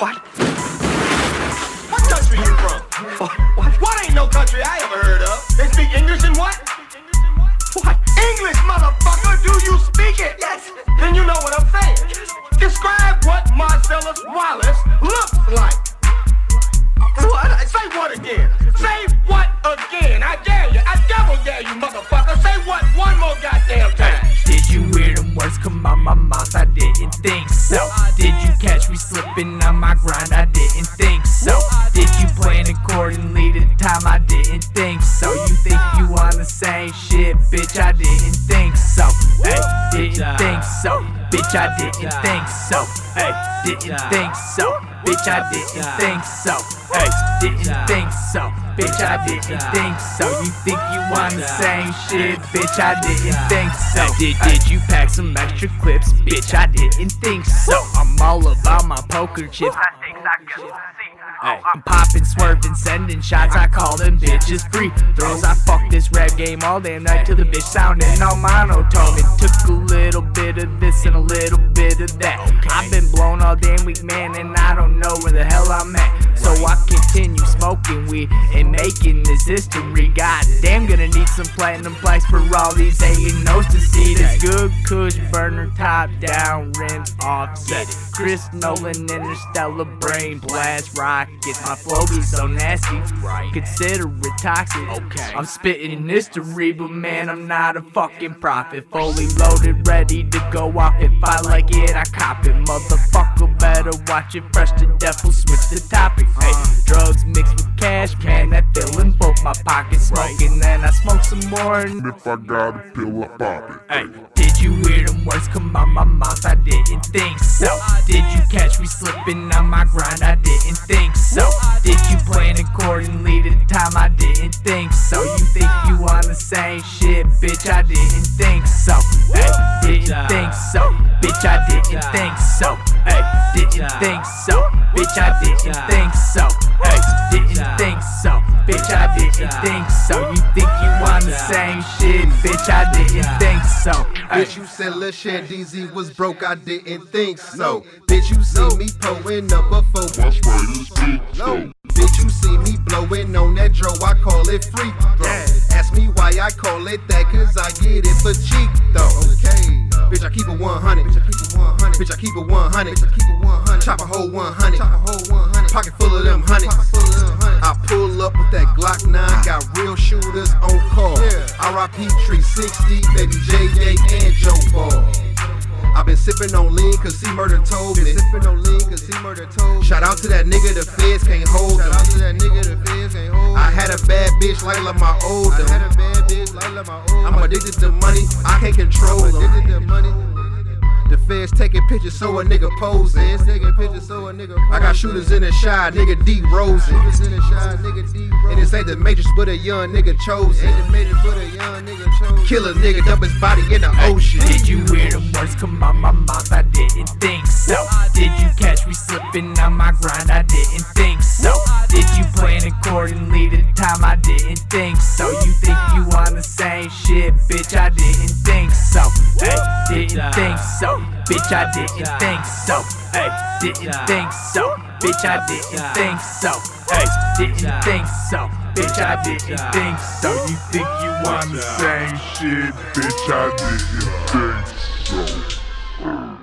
What? What country you from? What? What ain't no country I ever heard of? They speak English and what? What? English, motherfucker! Do you speak it? Yes. Then you know what I'm saying. Describe what Marcellus Wallace looks like. What? Say what again? Say what again? I dare you. I double dare you, motherfucker. Plan accordingly to time? I didn't think so. You think you on the same shit, bitch? I didn't think so. Hey, didn't think so. Bitch, I didn't think so. Hey, didn't think so. Bitch, I didn't think so. Hey, didn't think so. Bitch, I didn't think so. You think you on the same shit, bitch? I didn't think so. Did, did you pack some extra clips? Bitch, I didn't think so. I'm all about my poker chips. Hey, I'm popping, swerving, sending shots. I call them bitches free throws. I fuck this rap game all damn night till the bitch sounding all monotone. It took a little bit of this and a little bit of that. I've been blown all damn week, man, and I don't know where the hell I'm at. So I continue smoking weed and making this history. God damn, gonna need some platinum plaques for all these A and O's to see this good kush burner top down rims offset. Chris Nolan interstellar brain blast rockets. My flow be so nasty, consider it toxic. Okay, I'm spitting history, but man, I'm not a fucking prophet. Fully loaded, ready to go off. If I like it, I cop it. Motherfucker, better watch it. Fresh to death, will switch the topic. Hey, uh. drugs mixed with cash, man, that filling both my pockets. Smoking, then I smoke some more. And If I got a pill, I pop it. Hey, did you hear them words come out my mouth? I didn't think so. Did you catch me slipping on my grind? I didn't think so. Did you plan accordingly to the time? I didn't think so. You think you on the same shit, bitch? I didn't didn't think so. Hey, didn't think so. Bitch, I didn't think so. Hey, didn't think so. Bitch, I didn't think so. You think you want the same shit, bitch? I didn't think so. Hey. Bitch, you said Lil Shann Deezy was broke, I didn't think so. Bitch, you see me pulling up a four. My spray is big, No. Bitch, you see me blowing on that dro, I call it free throw. Ask me why I call it that, cause I get it for cheap though. Okay. Bitch, I keep it 100. Bitch, I keep it 100. Bitch, I keep it 100. Bitch, I keep it 100. Chop a whole 100. Chop a whole 100. Pocket full of them hundreds. I pull up with that Glock 9, got real shooters on call. RIP 360, baby J.A. and Joe Ball. I've been sipping on lean cause C murder told me. Sipping on lean cause C murder told me. Shout out to that nigga the feds can't hold Shout out to that nigga the feds can't hold I had a bad bitch like love my old I had a bad bitch like love my old I'm addicted to money, I can't control them. Addicted to money. The feds taking pictures so a nigga posing. Feds taking pictures so a nigga posing. I got shooters in the shy, nigga D Rosen. Shooters in the shy, nigga D Rosen. And this ain't the matrix, but a young nigga chosen. Ain't the matrix, but a young nigga chosen. Kill a nigga, dump his body in the ocean. Did you hear the words come out my mouth? I didn't think so. Did you catch me slipping on my grind? I didn't think so. Did you plan accordingly the time? I didn't think so. You think you on the same shit, Bitch, I didn't think so. Hey, didn't think so. Bitch, I didn't think so. Hey, didn't think so. Bitch, I didn't think so. Hey, didn't think so. Bitch, I didn't think so. You think you want the same shit? Bitch, I didn't think so.